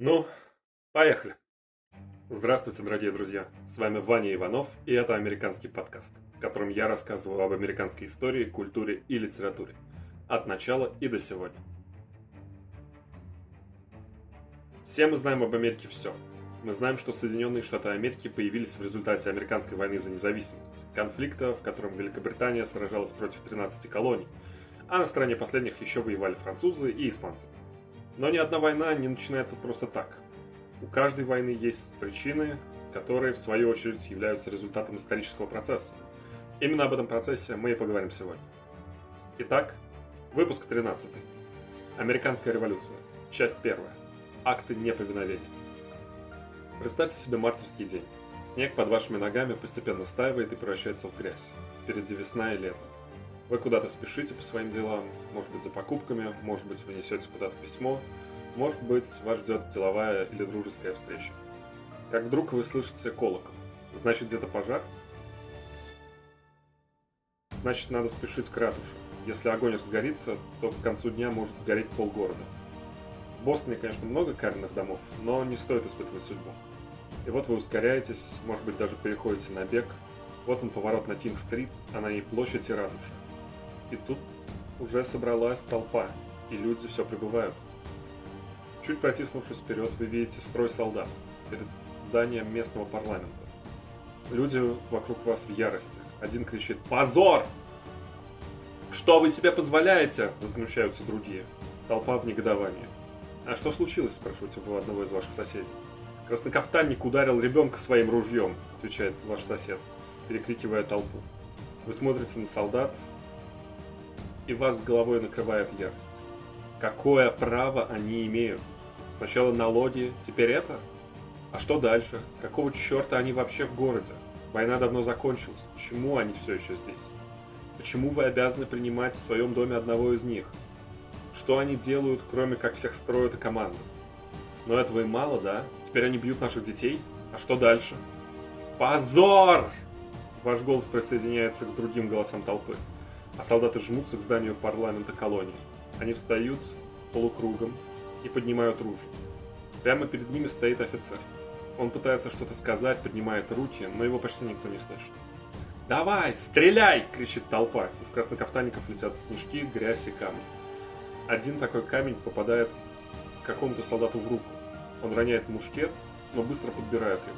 Ну, поехали. Здравствуйте, дорогие друзья. С вами Ваня Иванов, и это американский подкаст, в котором я рассказываю об американской истории, культуре и литературе. От начала и до сегодня. Все мы знаем об Америке все. Мы знаем, что Соединенные Штаты Америки появились в результате американской войны за независимость, конфликта, в котором Великобритания сражалась против 13 колоний, а на стороне последних еще воевали французы и испанцы. Но ни одна война не начинается просто так. У каждой войны есть причины, которые, в свою очередь, являются результатом исторического процесса. Именно об этом процессе мы и поговорим сегодня. Итак, выпуск 13. Американская революция. Часть 1. Акты неповиновения. Представьте себе мартовский день. Снег под вашими ногами постепенно стаивает и превращается в грязь. Впереди весна и лето. Вы куда-то спешите по своим делам, может быть за покупками, может быть вы несете куда-то письмо, может быть вас ждет деловая или дружеская встреча. Как вдруг вы слышите колокол. Значит где-то пожар? Значит надо спешить к ратуше. Если огонь разгорится, то к концу дня может сгореть полгорода. В Бостоне, конечно, много каменных домов, но не стоит испытывать судьбу. И вот вы ускоряетесь, может быть, даже переходите на бег. Вот он поворот на Кинг-стрит, а на ней площадь и ратуша. И тут уже собралась толпа, и люди все прибывают. Чуть протиснувшись вперед, вы видите строй солдат перед зданием местного парламента. Люди вокруг вас в ярости. Один кричит «Позор!» «Что вы себе позволяете?» – возмущаются другие. Толпа в негодовании. «А что случилось?» – спрашиваете вы одного из ваших соседей. «Краснокафтанник ударил ребенка своим ружьем», – отвечает ваш сосед, перекрикивая толпу. Вы смотрите на солдат, и вас с головой накрывает ярость. Какое право они имеют? Сначала налоги, теперь это? А что дальше? Какого черта они вообще в городе? Война давно закончилась. Почему они все еще здесь? Почему вы обязаны принимать в своем доме одного из них? Что они делают, кроме как всех строят и команду? Но этого и мало, да? Теперь они бьют наших детей? А что дальше? Позор! Ваш голос присоединяется к другим голосам толпы. А солдаты жмутся к зданию парламента колонии. Они встают полукругом и поднимают ружья. Прямо перед ними стоит офицер. Он пытается что-то сказать, поднимает руки, но его почти никто не слышит. «Давай, стреляй!» – кричит толпа, и в краснокафтанников летят снежки, грязь и камни. Один такой камень попадает какому-то солдату в руку. Он роняет мушкет, но быстро подбирает его.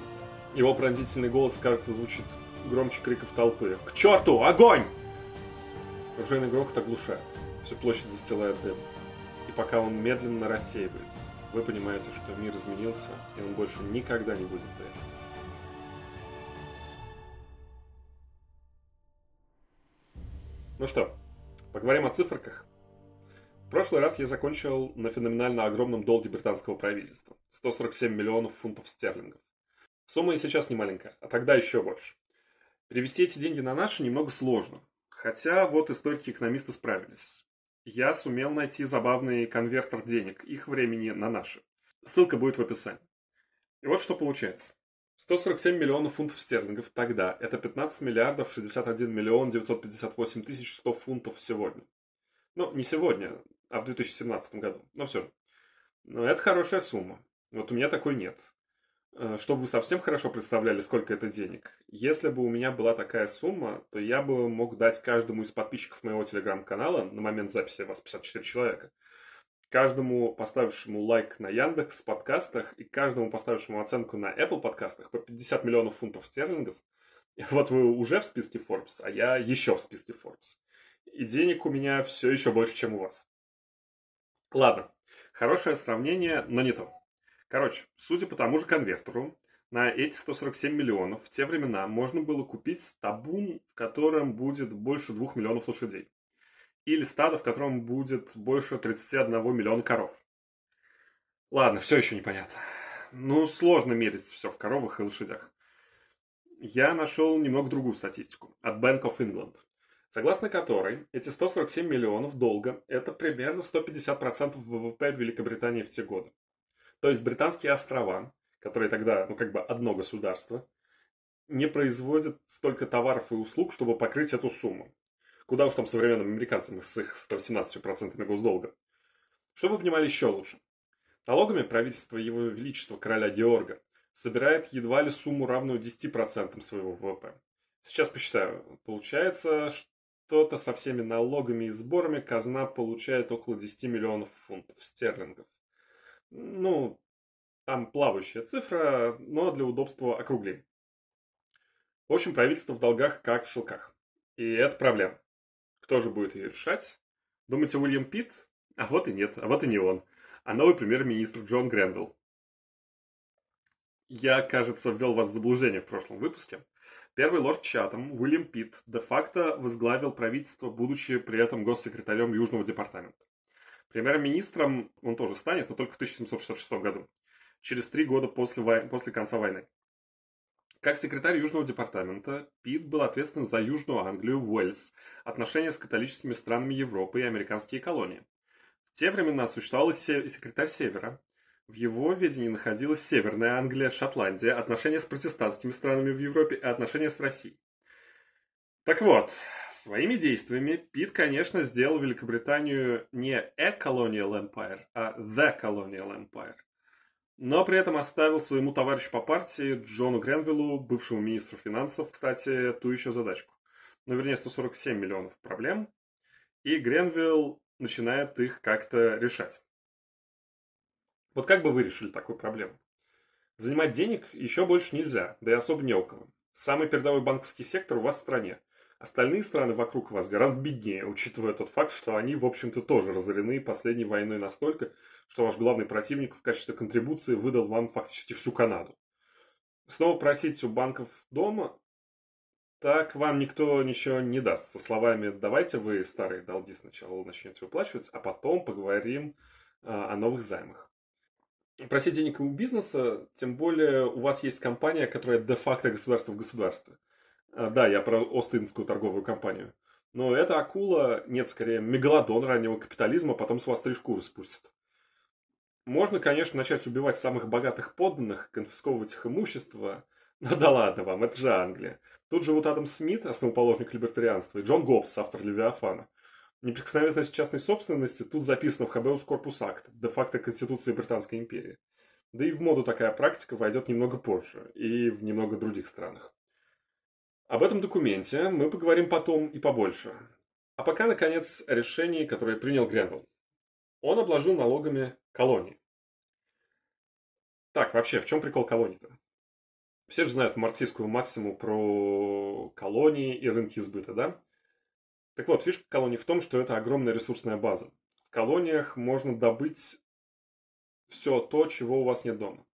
Его пронзительный голос, кажется, звучит громче криков толпы. «К черту! Огонь!» Ружейный грохот оглушает. Всю площадь застилает дым. И пока он медленно рассеивается, вы понимаете, что мир изменился, и он больше никогда не будет прежним. Ну что, поговорим о цифрах. В прошлый раз я закончил на феноменально огромном долге британского правительства – 147 миллионов фунтов стерлингов. Сумма и сейчас не маленькая, а тогда еще больше. Перевести эти деньги на наши немного сложно, хотя вот историки-экономисты справились. Я сумел найти забавный конвертер денег, их времени на наши. Ссылка будет в описании. И вот что получается. 147 миллионов фунтов стерлингов тогда – это 15 миллиардов 61 миллион 958 тысяч 100 фунтов сегодня. Ну, не сегодня, а в 2017 году, но все же. Но это хорошая сумма. Вот у меня такой нет. Э, чтобы вы совсем хорошо представляли, сколько это денег, если бы у меня была такая сумма, то я бы мог дать каждому из подписчиков моего телеграм-канала, на момент записи вас 54 человека, каждому поставившему лайк на Яндекс подкастах и каждому поставившему оценку на Apple подкастах по 50 миллионов фунтов стерлингов. Вот вы уже в списке Forbes, а я еще в списке Forbes. И денег у меня все еще больше, чем у вас. Ладно, хорошее сравнение, но не то. Короче, судя по тому же конвертеру, на эти 147 миллионов в те времена можно было купить табун, в котором будет больше 2 миллионов лошадей или стадо, в котором будет больше 31 миллиона коров. Ладно, все еще непонятно. Ну, сложно мерить все в коровах и лошадях. Я нашел немного другую статистику от Bank of England, согласно которой эти 147 миллионов долга – это примерно 150% ВВП Великобритании в те годы. То есть британские острова, которые тогда, ну, как бы одно государство, не производят столько товаров и услуг, чтобы покрыть эту сумму. Куда уж там современным американцам с их 118% госдолга. Чтобы вы понимали еще лучше. Налогами правительство Его Величества короля Георга собирает едва ли сумму, равную 10% своего ВВП. Сейчас посчитаю. Получается, что-то со всеми налогами и сборами казна получает около 10 миллионов фунтов стерлингов. Ну, там плавающая цифра, но для удобства округлим. В общем, правительство в долгах как в шелках. И это проблема. Кто же будет ее решать? Думаете, Уильям Питт? А вот и нет, а вот и не он. А новый премьер-министр Джон Гренвилл. Я, кажется, ввел вас в заблуждение в прошлом выпуске. Первый лорд Чатам, Уильям Питт, де-факто возглавил правительство, будучи при этом госсекретарем Южного департамента. Премьер-министром он тоже станет, но только в 1766 году, через три года после, вой... после конца войны. Как секретарь Южного департамента, Питт был ответственен за Южную Англию, Уэльс, отношения с католическими странами Европы и американские колонии. В те времена существовал секретарь Севера. В его ведении находилась Северная Англия, Шотландия, отношения с протестантскими странами в Европе и отношения с Россией. Так вот, своими действиями Пит, конечно, сделал Великобританию не a colonial empire, а the colonial empire. Но при этом оставил своему товарищу по партии Джону Гренвиллу, бывшему министру финансов, кстати, ту еще задачку. Ну, вернее, 147 миллионов проблем. И Гренвилл начинает их как-то решать. Вот как бы вы решили такую проблему? Занимать денег еще больше нельзя, да и особо не у кого. Самый передовой банковский сектор у вас в стране. Остальные страны вокруг вас гораздо беднее, учитывая тот факт, что они, в общем-то, тоже разорены последней войной настолько, что ваш главный противник в качестве контрибуции выдал вам фактически всю Канаду. Снова просить у банков дома, так вам никто ничего не даст. Со словами «давайте вы старые долги сначала начнете выплачивать, а потом поговорим а, о новых займах» просить денег у бизнеса, тем более у вас есть компания, которая де-факто государство в государстве. А, да, я про Остинскую торговую компанию. Но эта акула, нет, скорее, мегалодон раннего капитализма, потом с вас три шкуры спустит. Можно, конечно, начать убивать самых богатых подданных, конфисковывать их имущество, но да ладно вам, это же Англия. Тут живут Адам Смит, основоположник либертарианства, и Джон Гоббс, автор Левиафана. Неприкосновенность частной собственности тут записано в Habeas Corpus Act, де-факто Конституции Британской империи. Да и в моду такая практика войдет немного позже и в немного других странах. Об этом документе мы поговорим потом и побольше. А пока, наконец, о решении, которое принял Гренвилл. Он обложил налогами колонии. Так, вообще, в чем прикол колонии-то? Все же знают марксистскую максиму про колонии и рынки сбыта, да? Так вот, фишка колонии в том, что это огромная ресурсная база. В колониях можно добыть все то, чего у вас нет дома.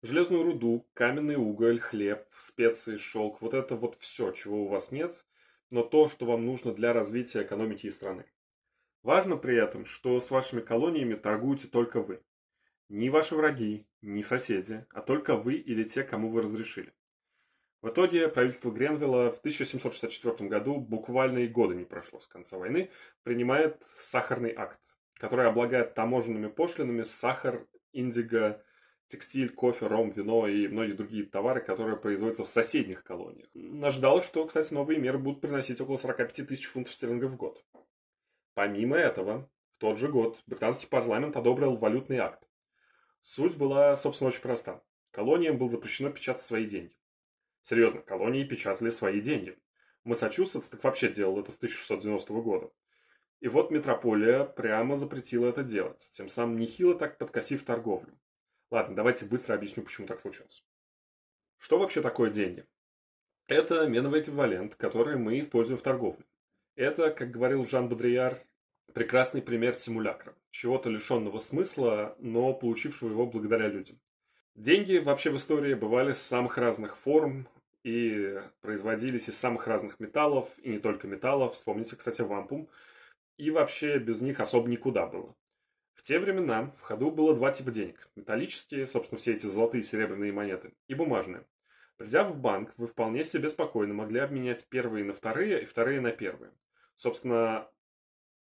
Железную руду, каменный уголь, хлеб, специи, шелк. Вот это вот все, чего у вас нет, но то, что вам нужно для развития экономики и страны. Важно при этом, что с вашими колониями торгуете только вы. Ни ваши враги, ни соседи, а только вы или те, кому вы разрешили. В итоге правительство Гренвилла в 1764 году, буквально и года не прошло с конца войны, принимает сахарный акт, который облагает таможенными пошлинами сахар, индиго, текстиль, кофе, ром, вино и многие другие товары, которые производятся в соседних колониях. Ожидалось, что, кстати, новые меры будут приносить около 45 тысяч фунтов стерлингов в год. Помимо этого, в тот же год британский парламент одобрил валютный акт. Суть была, собственно, очень проста. Колониям было запрещено печатать свои деньги. Серьезно, колонии печатали свои деньги. Массачусетс так вообще делал это с 1690 года. И вот метрополия прямо запретила это делать, тем самым нехило так подкосив торговлю. Ладно, давайте быстро объясню, почему так случилось. Что вообще такое деньги? Это меновый эквивалент, который мы используем в торговле. Это, как говорил Жан Бодрияр, прекрасный пример симулякра, чего-то лишенного смысла, но получившего его благодаря людям. Деньги вообще в истории бывали с самых разных форм и производились из самых разных металлов, и не только металлов. Вспомните, кстати, вампум. И вообще без них особо никуда было. В те времена в ходу было два типа денег. Металлические, собственно, все эти золотые и серебряные монеты, и бумажные. Придя в банк, вы вполне себе спокойно могли обменять первые на вторые и вторые на первые. Собственно,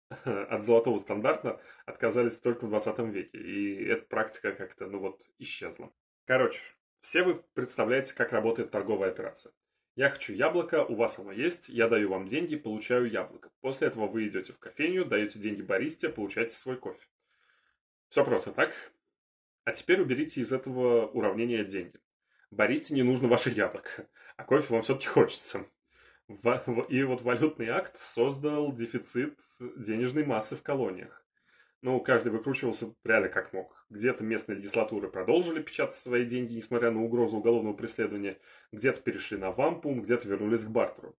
от золотого стандарта отказались только в 20 веке, и эта практика как-то, ну вот, исчезла. Короче, все вы представляете, как работает торговая операция. Я хочу яблоко, у вас оно есть, я даю вам деньги, получаю яблоко. После этого вы идете в кофейню, даете деньги баристе, получаете свой кофе. Все просто, так? А теперь уберите из этого уравнения деньги. Бористе не нужно ваше яблоко, а кофе вам все-таки хочется. И вот валютный акт создал дефицит денежной массы в колониях. Ну, каждый выкручивался реально как мог. Где-то местные легислатуры продолжили печатать свои деньги, несмотря на угрозу уголовного преследования. Где-то перешли на вампум, где-то вернулись к бартеру.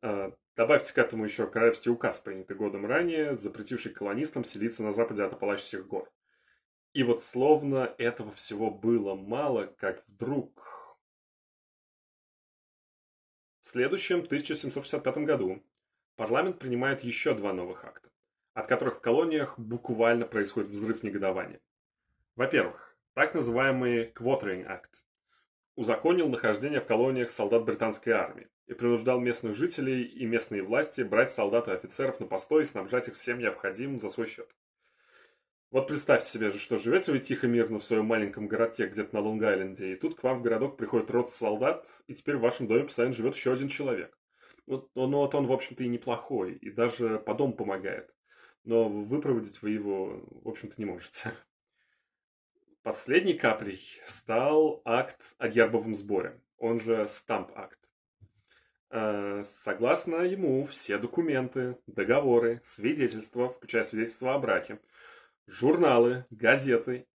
А, добавьте к этому еще королевский указ, принятый годом ранее, запретивший колонистам селиться на западе от Апалачских гор. И вот словно этого всего было мало, как вдруг в следующем 1765 году парламент принимает еще два новых акта, от которых в колониях буквально происходит взрыв негодования. Во-первых, так называемый Quartering Act узаконил нахождение в колониях солдат британской армии и принуждал местных жителей и местные власти брать солдат и офицеров на постой и снабжать их всем необходимым за свой счет. Вот представьте себе, что живете вы тихо мирно в своем маленьком городке где-то на Лонг-Айленде, и тут к вам в городок приходит род солдат, и теперь в вашем доме постоянно живет еще один человек. Вот, ну, ну вот он, в общем-то, и неплохой, и даже по дому помогает. Но выпроводить вы его, в общем-то, не можете. Последней каплей стал акт о гербовом сборе, он же стамп-акт. Э, согласно ему, все документы, договоры, свидетельства, включая свидетельства о браке, журналы, газеты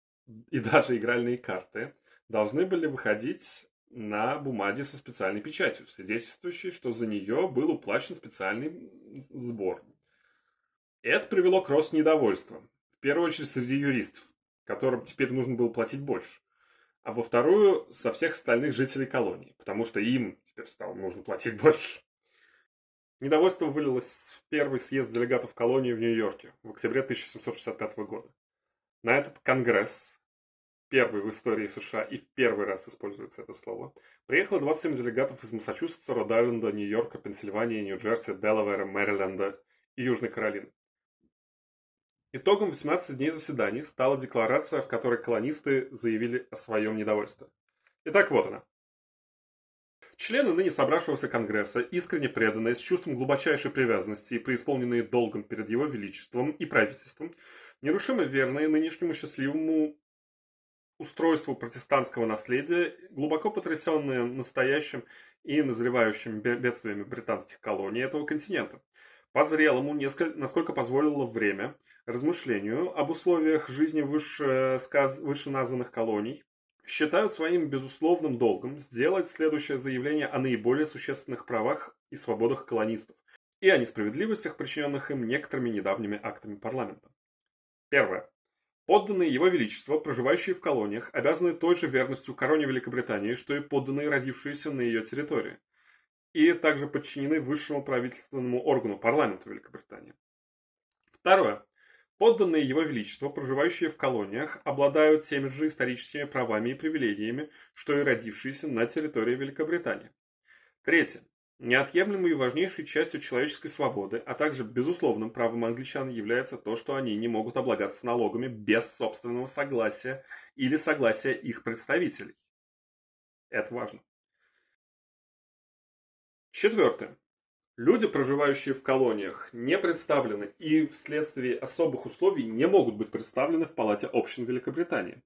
и даже игральные карты должны были выходить на бумаге со специальной печатью, свидетельствующей, что за нее был уплачен специальный сбор. Это привело к росту недовольства. В первую очередь среди юристов, которым теперь нужно было платить больше. А во вторую со всех остальных жителей колонии, потому что им теперь стало нужно платить больше. Недовольство вылилось в первый съезд делегатов колонии в Нью-Йорке в октябре 1765 года. На этот конгресс, первый в истории США и в первый раз используется это слово, приехало 27 делегатов из Массачусетса, Род-Айленда, Нью-Йорка, Пенсильвании, Нью-Джерси, Делавера, Мэриленда и Южной Каролины. Итогом 18 дней заседаний стала декларация, в которой колонисты заявили о своем недовольстве. Итак, вот она. Члены ныне собравшегося Конгресса, искренне преданные, с чувством глубочайшей привязанности и преисполненные долгом перед его величеством и правительством, нерушимо верные нынешнему счастливому устройству протестантского наследия, глубоко потрясенные настоящим и назревающими бедствиями британских колоний этого континента, по зрелому, насколько позволило время, размышлению об условиях жизни выше, сказ... выше названных колоний, считают своим безусловным долгом сделать следующее заявление о наиболее существенных правах и свободах колонистов и о несправедливостях, причиненных им некоторыми недавними актами парламента. Первое. Подданные Его Величества, проживающие в колониях, обязаны той же верностью короне Великобритании, что и подданные, родившиеся на ее территории, и также подчинены высшему правительственному органу, парламенту Великобритании. Второе. Подданные Его Величества, проживающие в колониях, обладают теми же историческими правами и привилегиями, что и родившиеся на территории Великобритании. Третье. Неотъемлемой и важнейшей частью человеческой свободы, а также безусловным правом англичан является то, что они не могут облагаться налогами без собственного согласия или согласия их представителей. Это важно. Четвертое. Люди, проживающие в колониях, не представлены и вследствие особых условий не могут быть представлены в Палате общин Великобритании.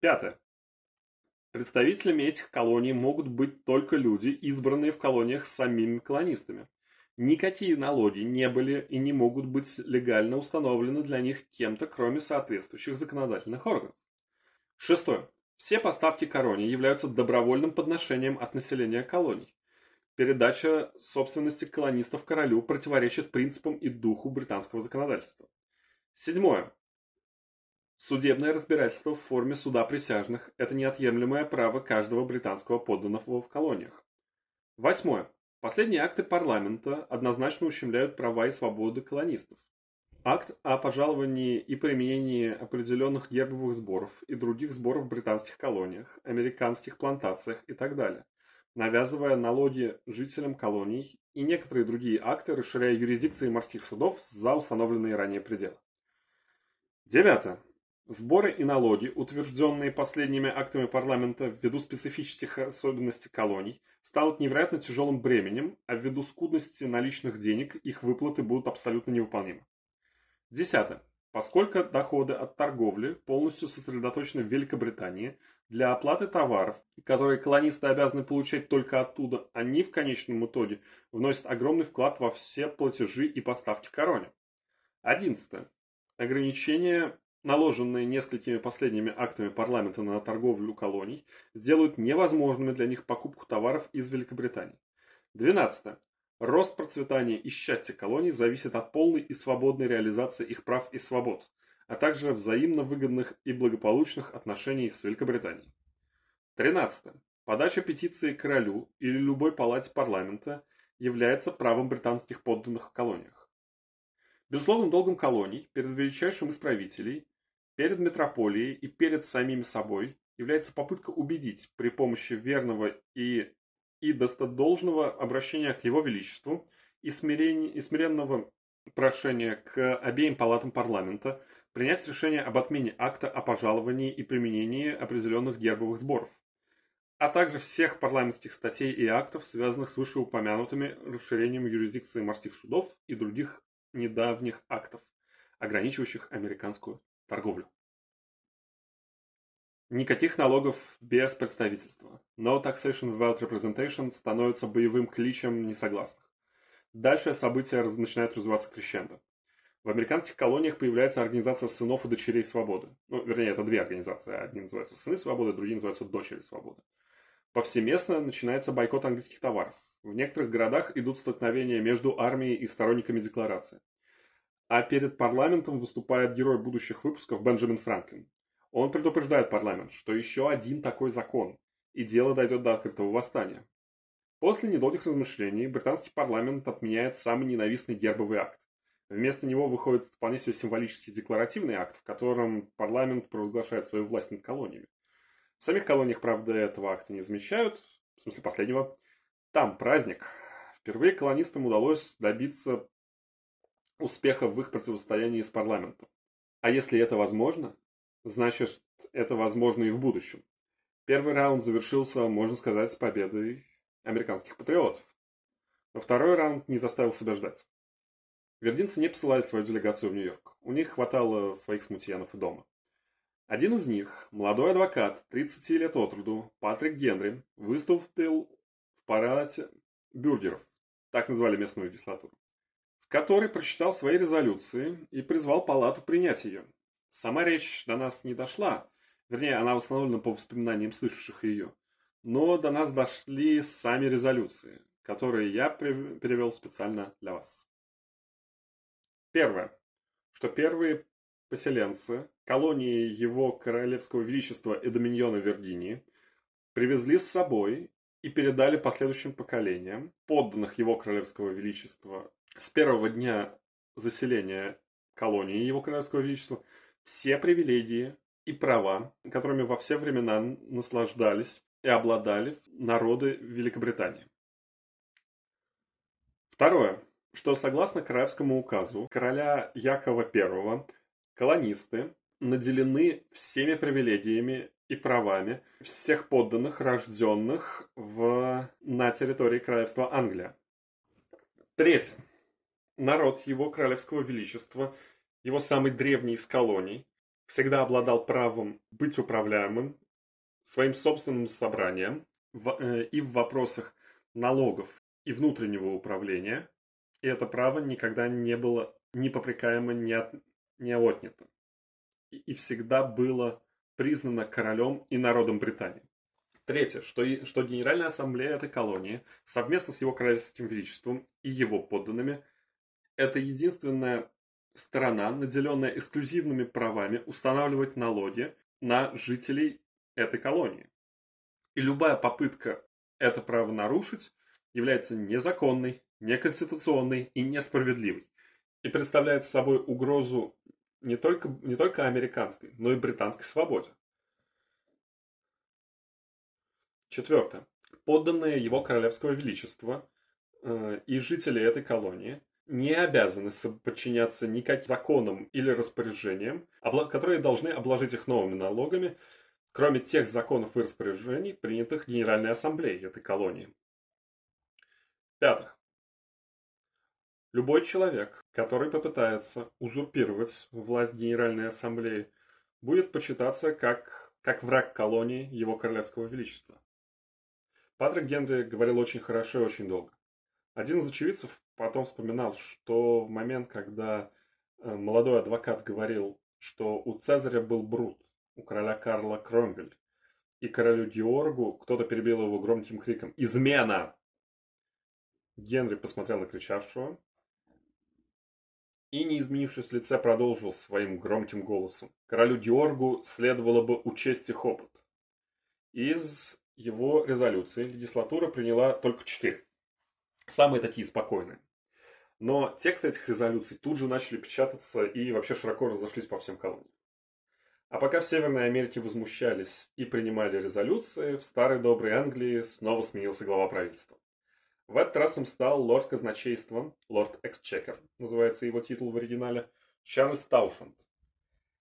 Пятое. Представителями этих колоний могут быть только люди, избранные в колониях самими колонистами. Никакие налоги не были и не могут быть легально установлены для них кем-то, кроме соответствующих законодательных органов. Шестое. Все поставки короне являются добровольным подношением от населения колоний. Передача собственности колонистов королю противоречит принципам и духу британского законодательства. Седьмое. Судебное разбирательство в форме суда присяжных – это неотъемлемое право каждого британского подданного в колониях. Восьмое. Последние акты парламента однозначно ущемляют права и свободы колонистов. Акт о пожаловании и применении определенных гербовых сборов и других сборов в британских колониях, американских плантациях и так далее – навязывая налоги жителям колоний и некоторые другие акты, расширяя юрисдикции морских судов за установленные ранее пределы. Девятое. Сборы и налоги, утвержденные последними актами парламента ввиду специфических особенностей колоний, станут невероятно тяжелым бременем, а ввиду скудности наличных денег их выплаты будут абсолютно невыполнимы. Десятое. Поскольку доходы от торговли полностью сосредоточены в Великобритании, для оплаты товаров, которые колонисты обязаны получать только оттуда, они в конечном итоге вносят огромный вклад во все платежи и поставки короне. Одиннадцатое. Ограничения, наложенные несколькими последними актами парламента на торговлю колоний, сделают невозможными для них покупку товаров из Великобритании. Двенадцатое. Рост процветания и счастья колоний зависит от полной и свободной реализации их прав и свобод, а также взаимно выгодных и благополучных отношений с Великобританией. 13. Подача петиции королю или любой палате парламента является правом британских подданных в колониях. Безусловным долгом колоний перед величайшим из правителей, перед метрополией и перед самими собой является попытка убедить при помощи верного и и достодолжного обращения к Его Величеству и, смирения, и смиренного прошения к обеим палатам парламента принять решение об отмене акта о пожаловании и применении определенных гербовых сборов, а также всех парламентских статей и актов, связанных с вышеупомянутыми расширением юрисдикции морских судов и других недавних актов, ограничивающих американскую торговлю. Никаких налогов без представительства. No taxation without representation становится боевым кличем несогласных. Дальше события начинают развиваться крещендо. В американских колониях появляется организация сынов и дочерей свободы. Ну, вернее, это две организации. Одни называются сыны свободы, другие называются дочери свободы. Повсеместно начинается бойкот английских товаров. В некоторых городах идут столкновения между армией и сторонниками декларации. А перед парламентом выступает герой будущих выпусков Бенджамин Франклин. Он предупреждает парламент, что еще один такой закон, и дело дойдет до открытого восстания. После недолгих размышлений британский парламент отменяет самый ненавистный гербовый акт. Вместо него выходит вполне себе символический декларативный акт, в котором парламент провозглашает свою власть над колониями. В самих колониях, правда, этого акта не замечают, в смысле последнего. Там праздник. Впервые колонистам удалось добиться успеха в их противостоянии с парламентом. А если это возможно, значит, это возможно и в будущем. Первый раунд завершился, можно сказать, с победой американских патриотов. Но второй раунд не заставил себя ждать. Вердинцы не посылали свою делегацию в Нью-Йорк. У них хватало своих смутьянов и дома. Один из них, молодой адвокат, 30 лет от роду, Патрик Генри, выступил в параде бюргеров, так назвали местную легислатуру, в которой прочитал свои резолюции и призвал палату принять ее, Сама речь до нас не дошла, вернее, она восстановлена по воспоминаниям слышавших ее, но до нас дошли сами резолюции, которые я перевел специально для вас. Первое, что первые поселенцы колонии его королевского величества и доминьона Виргинии привезли с собой и передали последующим поколениям, подданных его королевского величества, с первого дня заселения колонии его королевского величества – все привилегии и права, которыми во все времена наслаждались и обладали народы Великобритании. Второе, что согласно Краевскому указу короля Якова I, колонисты наделены всеми привилегиями и правами всех подданных, рожденных в, на территории Королевства Англия. Третье. Народ его королевского величества его самый древний из колоний, всегда обладал правом быть управляемым своим собственным собранием в, э, и в вопросах налогов и внутреннего управления, и это право никогда не было непопрекаемо не, от, не отнято, и, и всегда было признано королем и народом Британии. Третье, что, что Генеральная Ассамблея этой колонии совместно с его королевским величеством и его подданными это единственная страна, наделенная эксклюзивными правами устанавливать налоги на жителей этой колонии. И любая попытка это право нарушить является незаконной, неконституционной и несправедливой. И представляет собой угрозу не только, не только американской, но и британской свободе. Четвертое. Подданные его королевского величества э, и жители этой колонии не обязаны подчиняться никаким законам или распоряжениям, которые должны обложить их новыми налогами, кроме тех законов и распоряжений, принятых Генеральной Ассамблеей этой колонии. Пятых. Любой человек, который попытается узурпировать власть Генеральной Ассамблеи, будет почитаться как, как враг колонии Его Королевского Величества. Патрик Генри говорил очень хорошо и очень долго. Один из очевидцев потом вспоминал, что в момент, когда э, молодой адвокат говорил, что у Цезаря был Брут, у короля Карла Кромвель, и королю Диоргу кто-то перебил его громким криком «Измена!». Генри посмотрел на кричавшего и, не изменившись лице, продолжил своим громким голосом. Королю Диоргу следовало бы учесть их опыт. Из его резолюции легислатура приняла только четыре. Самые такие спокойные. Но тексты этих резолюций тут же начали печататься и вообще широко разошлись по всем колониям. А пока в Северной Америке возмущались и принимали резолюции, в старой доброй Англии снова сменился глава правительства. В этот раз им стал лорд казначейства, лорд Эксчекер, называется его титул в оригинале, Чарльз Таушенд.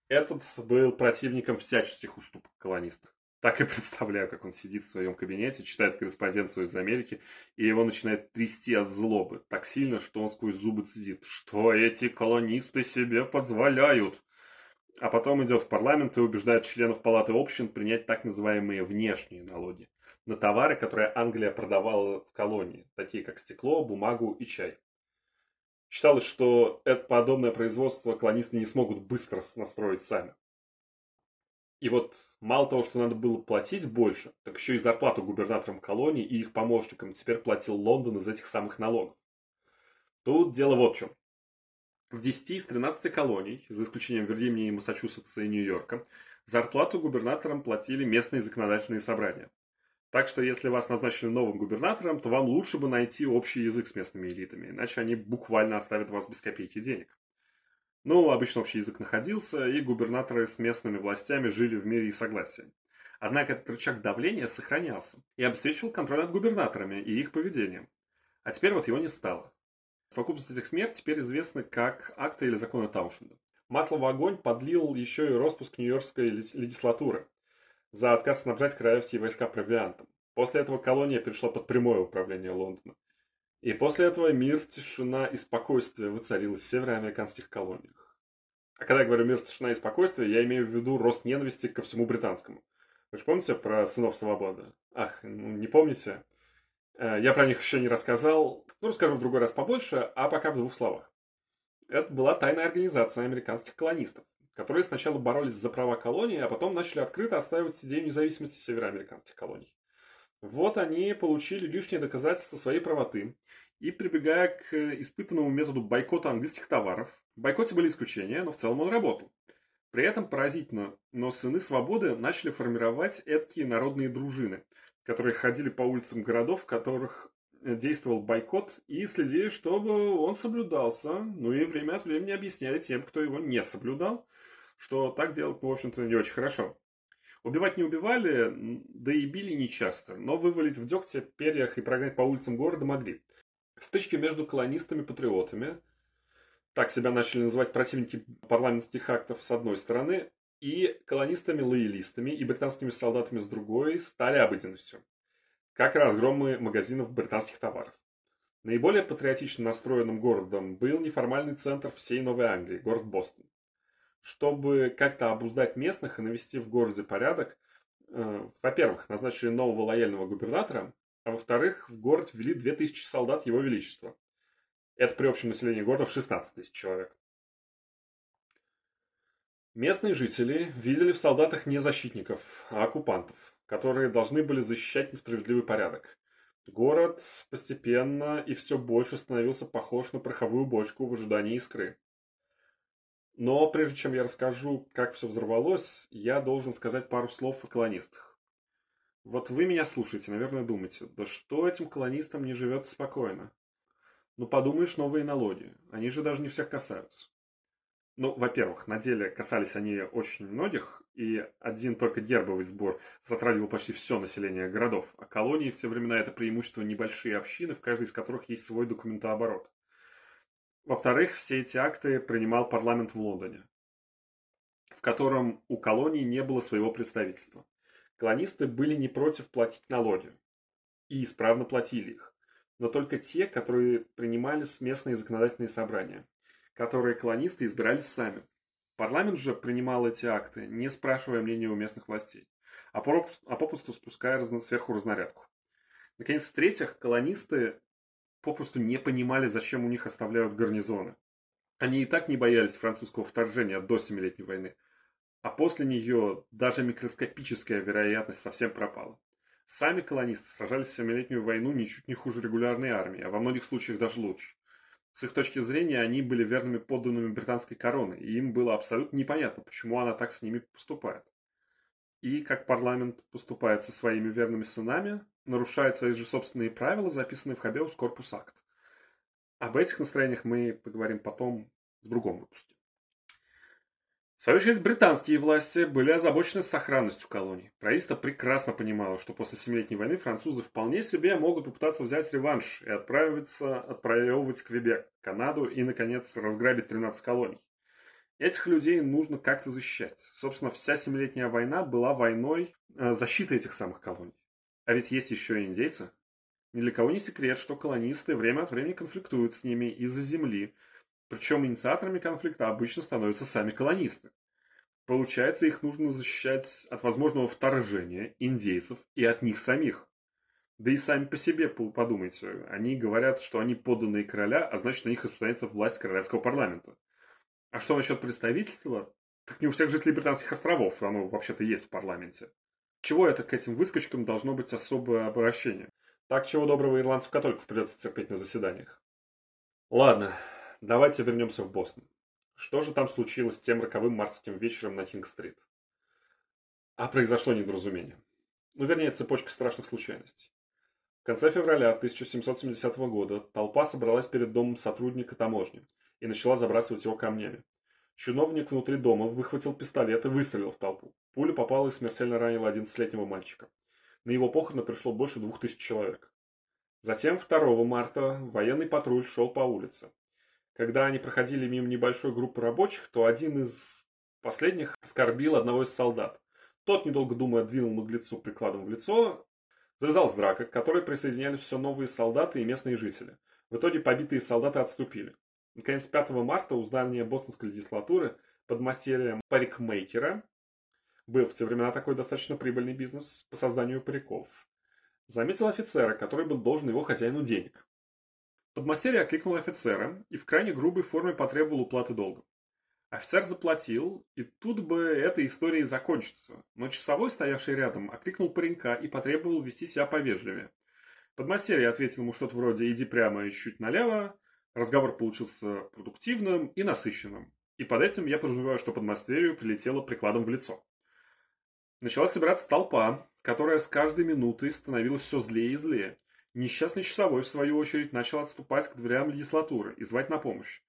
Этот был противником всяческих уступок колонистов. Так и представляю, как он сидит в своем кабинете, читает корреспонденцию из Америки, и его начинает трясти от злобы так сильно, что он сквозь зубы цедит. Что эти колонисты себе позволяют? А потом идет в парламент и убеждает членов палаты общин принять так называемые внешние налоги на товары, которые Англия продавала в колонии, такие как стекло, бумагу и чай. Считалось, что это подобное производство колонисты не смогут быстро настроить сами. И вот мало того, что надо было платить больше, так еще и зарплату губернаторам колонии и их помощникам теперь платил Лондон из этих самых налогов. Тут дело вот в чем. В 10 из 13 колоний, за исключением Виргинии, Массачусетса и Нью-Йорка, зарплату губернаторам платили местные законодательные собрания. Так что если вас назначили новым губернатором, то вам лучше бы найти общий язык с местными элитами, иначе они буквально оставят вас без копейки денег. Ну, обычно общий язык находился, и губернаторы с местными властями жили в мире и согласии. Однако этот рычаг давления сохранялся и обеспечивал контроль над губернаторами и их поведением. А теперь вот его не стало. Совокупность этих смерть теперь известна как акты или законы Таушенда. Масло в огонь подлил еще и распуск Нью-Йоркской легислатуры, за отказ снабжать королевские войска провиантом. После этого колония перешла под прямое управление Лондона. И после этого мир, тишина и спокойствие воцарилось в североамериканских колониях. А когда я говорю мир, тишина и спокойствие, я имею в виду рост ненависти ко всему британскому. Вы же помните про сынов свободы? Ах, ну, не помните? Э, я про них еще не рассказал. Ну, расскажу в другой раз побольше, а пока в двух словах. Это была тайная организация американских колонистов, которые сначала боролись за права колонии, а потом начали открыто отстаивать идею независимости североамериканских колоний. Вот они получили лишние доказательства своей правоты и, прибегая к испытанному методу бойкота английских товаров, в бойкоте были исключения, но в целом он работал. При этом поразительно, но сыны свободы начали формировать эткие народные дружины, которые ходили по улицам городов, в которых действовал бойкот, и следили, чтобы он соблюдался, ну и время от времени объясняли тем, кто его не соблюдал, что так делать, в общем-то, не очень хорошо. Убивать не убивали, да и били не часто, но вывалить в дегте, перьях и прогнать по улицам города могли. Стычки между колонистами-патриотами, так себя начали называть противники парламентских актов с одной стороны, и колонистами-лоялистами и британскими солдатами с другой стали обыденностью. Как разгромы магазинов британских товаров. Наиболее патриотично настроенным городом был неформальный центр всей Новой Англии, город Бостон чтобы как-то обуздать местных и навести в городе порядок, э, во-первых, назначили нового лояльного губернатора, а во-вторых, в город ввели 2000 солдат Его Величества. Это при общем населении города в 16 тысяч человек. Местные жители видели в солдатах не защитников, а оккупантов, которые должны были защищать несправедливый порядок. Город постепенно и все больше становился похож на пороховую бочку в ожидании искры. Но прежде чем я расскажу, как все взорвалось, я должен сказать пару слов о колонистах. Вот вы меня слушаете, наверное, думаете, да что этим колонистам не живется спокойно? Ну, подумаешь, новые налоги. Они же даже не всех касаются. Ну, во-первых, на деле касались они очень многих, и один только гербовый сбор затрагивал почти все население городов, а колонии в те времена это преимущество небольшие общины, в каждой из которых есть свой документооборот. Во-вторых, все эти акты принимал парламент в Лондоне, в котором у колоний не было своего представительства. Колонисты были не против платить налоги и исправно платили их. но только те, которые принимались местные законодательные собрания, которые колонисты избирали сами. Парламент же принимал эти акты, не спрашивая мнения у местных властей, а попусту спуская сверху разнарядку. Наконец, в-третьих, колонисты попросту не понимали, зачем у них оставляют гарнизоны. Они и так не боялись французского вторжения до Семилетней войны, а после нее даже микроскопическая вероятность совсем пропала. Сами колонисты сражались в Семилетнюю войну ничуть не хуже регулярной армии, а во многих случаях даже лучше. С их точки зрения, они были верными подданными британской короны, и им было абсолютно непонятно, почему она так с ними поступает. И как парламент поступает со своими верными сынами, нарушает свои же собственные правила, записанные в Хабеус Корпус Акт. Об этих настроениях мы поговорим потом в другом выпуске. В свою очередь, британские власти были озабочены сохранностью колоний. Правительство прекрасно понимало, что после Семилетней войны французы вполне себе могут попытаться взять реванш и отправиться, отправить Квебек, Канаду и, наконец, разграбить 13 колоний. Этих людей нужно как-то защищать. Собственно, вся Семилетняя война была войной э, защиты этих самых колоний. А ведь есть еще и индейцы. Ни для кого не секрет, что колонисты время от времени конфликтуют с ними из-за земли, причем инициаторами конфликта обычно становятся сами колонисты. Получается, их нужно защищать от возможного вторжения индейцев и от них самих. Да и сами по себе подумайте. Они говорят, что они подданные короля, а значит на них распространяется власть королевского парламента. А что насчет представительства? Так не у всех жителей Британских островов оно вообще-то есть в парламенте. Чего это к этим выскочкам должно быть особое обращение? Так чего доброго ирландцев-католиков придется терпеть на заседаниях. Ладно, давайте вернемся в Бостон. Что же там случилось тем роковым мартовским вечером на Кинг-стрит? А произошло недоразумение. Ну, вернее, цепочка страшных случайностей. В конце февраля 1770 года толпа собралась перед домом сотрудника таможни и начала забрасывать его камнями. Чиновник внутри дома выхватил пистолет и выстрелил в толпу. Пуля попала и смертельно ранила 11-летнего мальчика. На его похороны пришло больше двух тысяч человек. Затем 2 марта военный патруль шел по улице. Когда они проходили мимо небольшой группы рабочих, то один из последних оскорбил одного из солдат. Тот, недолго думая, двинул наглецу прикладом в лицо. Завязалась драка, к которой присоединялись все новые солдаты и местные жители. В итоге побитые солдаты отступили. Наконец, 5 марта у здания Бостонской легислатуры под мастерием парикмейкера был в те времена такой достаточно прибыльный бизнес по созданию париков. Заметил офицера, который был должен его хозяину денег. Подмастерье окликнул офицера и в крайне грубой форме потребовал уплаты долга. Офицер заплатил, и тут бы эта история и закончится. Но часовой, стоявший рядом, окликнул паренька и потребовал вести себя повежливее. Подмастерье ответил ему что-то вроде «иди прямо и чуть налево». Разговор получился продуктивным и насыщенным. И под этим я подразумеваю, что подмастерью прилетело прикладом в лицо. Началась собираться толпа, которая с каждой минутой становилась все злее и злее. Несчастный часовой, в свою очередь, начал отступать к дверям легислатуры и звать на помощь.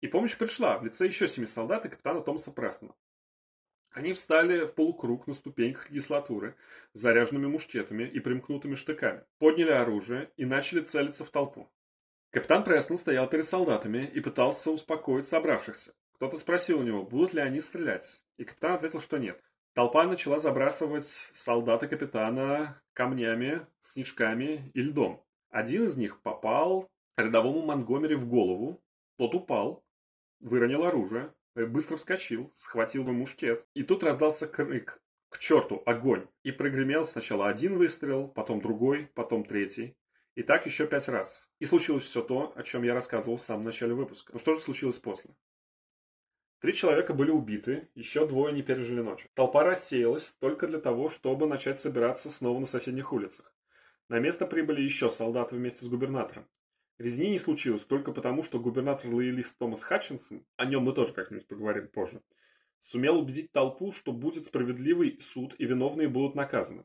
И помощь пришла в лице еще семи солдат и капитана Томаса Престона. Они встали в полукруг на ступеньках легислатуры с заряженными мушкетами и примкнутыми штыками, подняли оружие и начали целиться в толпу. Капитан Престон стоял перед солдатами и пытался успокоить собравшихся. Кто-то спросил у него, будут ли они стрелять, и капитан ответил, что нет. Толпа начала забрасывать солдата капитана камнями, снежками и льдом. Один из них попал рядовому Монгомери в голову, тот упал, выронил оружие, быстро вскочил, схватил его мушкет. И тут раздался крик «К черту, огонь!» И прогремел сначала один выстрел, потом другой, потом третий. И так еще пять раз. И случилось все то, о чем я рассказывал в самом начале выпуска. Но что же случилось после? Три человека были убиты, еще двое не пережили ночь. Толпа рассеялась только для того, чтобы начать собираться снова на соседних улицах. На место прибыли еще солдаты вместе с губернатором. Резни не случилось только потому, что губернатор-лоялист Томас Хатчинсон, о нем мы тоже как-нибудь поговорим позже, сумел убедить толпу, что будет справедливый суд и виновные будут наказаны.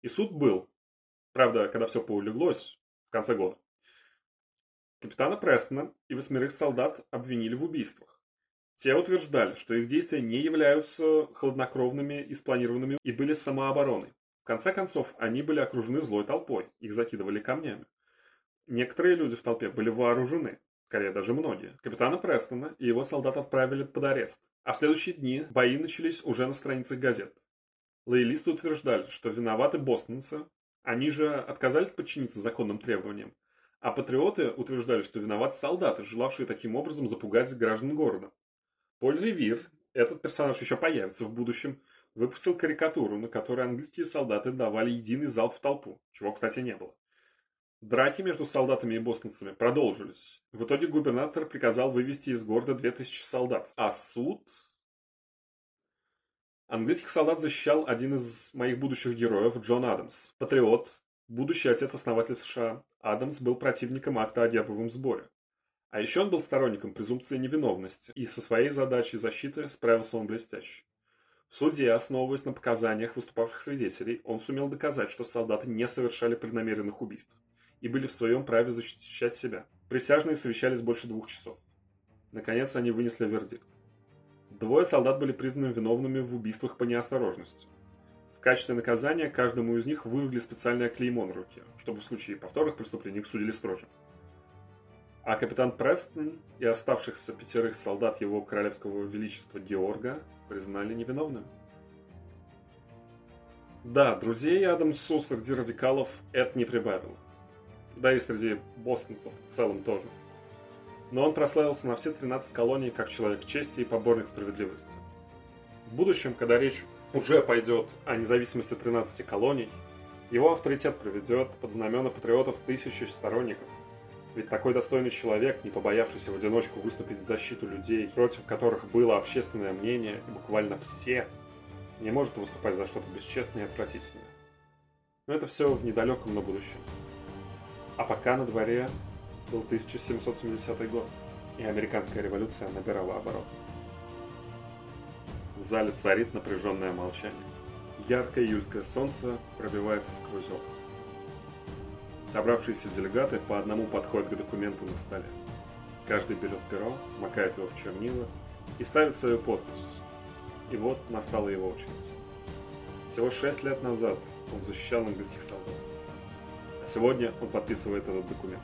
И суд был. Правда, когда все поулеглось, в конце года. Капитана Престона и восьмерых солдат обвинили в убийствах. Те утверждали, что их действия не являются хладнокровными и спланированными и были самообороной. В конце концов, они были окружены злой толпой, их закидывали камнями. Некоторые люди в толпе были вооружены, скорее даже многие. Капитана Престона и его солдат отправили под арест. А в следующие дни бои начались уже на страницах газет. Лоялисты утверждали, что виноваты бостонцы, они же отказались подчиниться законным требованиям, А патриоты утверждали, что виноваты солдаты, желавшие таким образом запугать граждан города. Поль Ривир, этот персонаж еще появится в будущем, выпустил карикатуру, на которой английские солдаты давали единый залп в толпу, чего, кстати, не было. Драки между солдатами и бостонцами продолжились. В итоге губернатор приказал вывести из города 2000 солдат, а суд... Английских солдат защищал один из моих будущих героев, Джон Адамс, патриот, будущий отец-основатель США. Адамс был противником акта о гербовом сборе. А еще он был сторонником презумпции невиновности, и со своей задачей защиты справился он блестяще. В суде, основываясь на показаниях выступавших свидетелей, он сумел доказать, что солдаты не совершали преднамеренных убийств и были в своем праве защищать себя. Присяжные совещались больше двух часов. Наконец они вынесли вердикт. Двое солдат были признаны виновными в убийствах по неосторожности. В качестве наказания каждому из них выжгли специальное клеймо на руке, чтобы в случае повторных преступлений их судили строже. А капитан Престон и оставшихся пятерых солдат его королевского величества Георга признали невиновными. Да, друзей Адамсу среди радикалов это не прибавило да и среди бостонцев в целом тоже. Но он прославился на все 13 колоний как человек чести и поборник справедливости. В будущем, когда речь уже пойдет о независимости 13 колоний, его авторитет приведет под знамена патриотов тысячи сторонников. Ведь такой достойный человек, не побоявшийся в одиночку выступить в защиту людей, против которых было общественное мнение, и буквально все, не может выступать за что-то бесчестное и отвратительное. Но это все в недалеком на будущем. А пока на дворе был 1770 год, и американская революция набирала оборот. В зале царит напряженное молчание. Яркое июльское солнце пробивается сквозь окна. Собравшиеся делегаты по одному подходят к документу на столе. Каждый берет перо, макает его в чернила и ставит свою подпись. И вот настала его очередь. Всего шесть лет назад он защищал английских солдат. А сегодня он подписывает этот документ.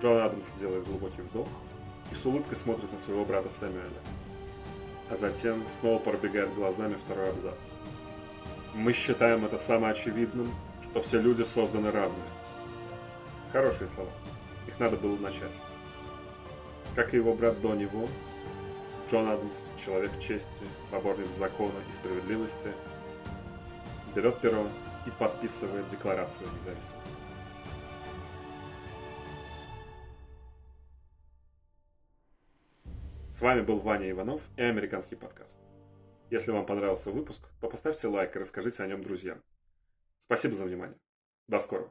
Джон Адамс делает глубокий вдох и с улыбкой смотрит на своего брата Сэмюэля. А затем снова пробегает глазами второй абзац. Мы считаем это самоочевидным, что все люди созданы равными. Хорошие слова. С них надо было начать. Как и его брат до него, Джон Адамс, человек чести, поборник закона и справедливости, берет перо и подписывает Декларацию независимости. С вами был Ваня Иванов и Американский подкаст. Если вам понравился выпуск, то поставьте лайк и расскажите о нем друзьям. Спасибо за внимание. До скорого.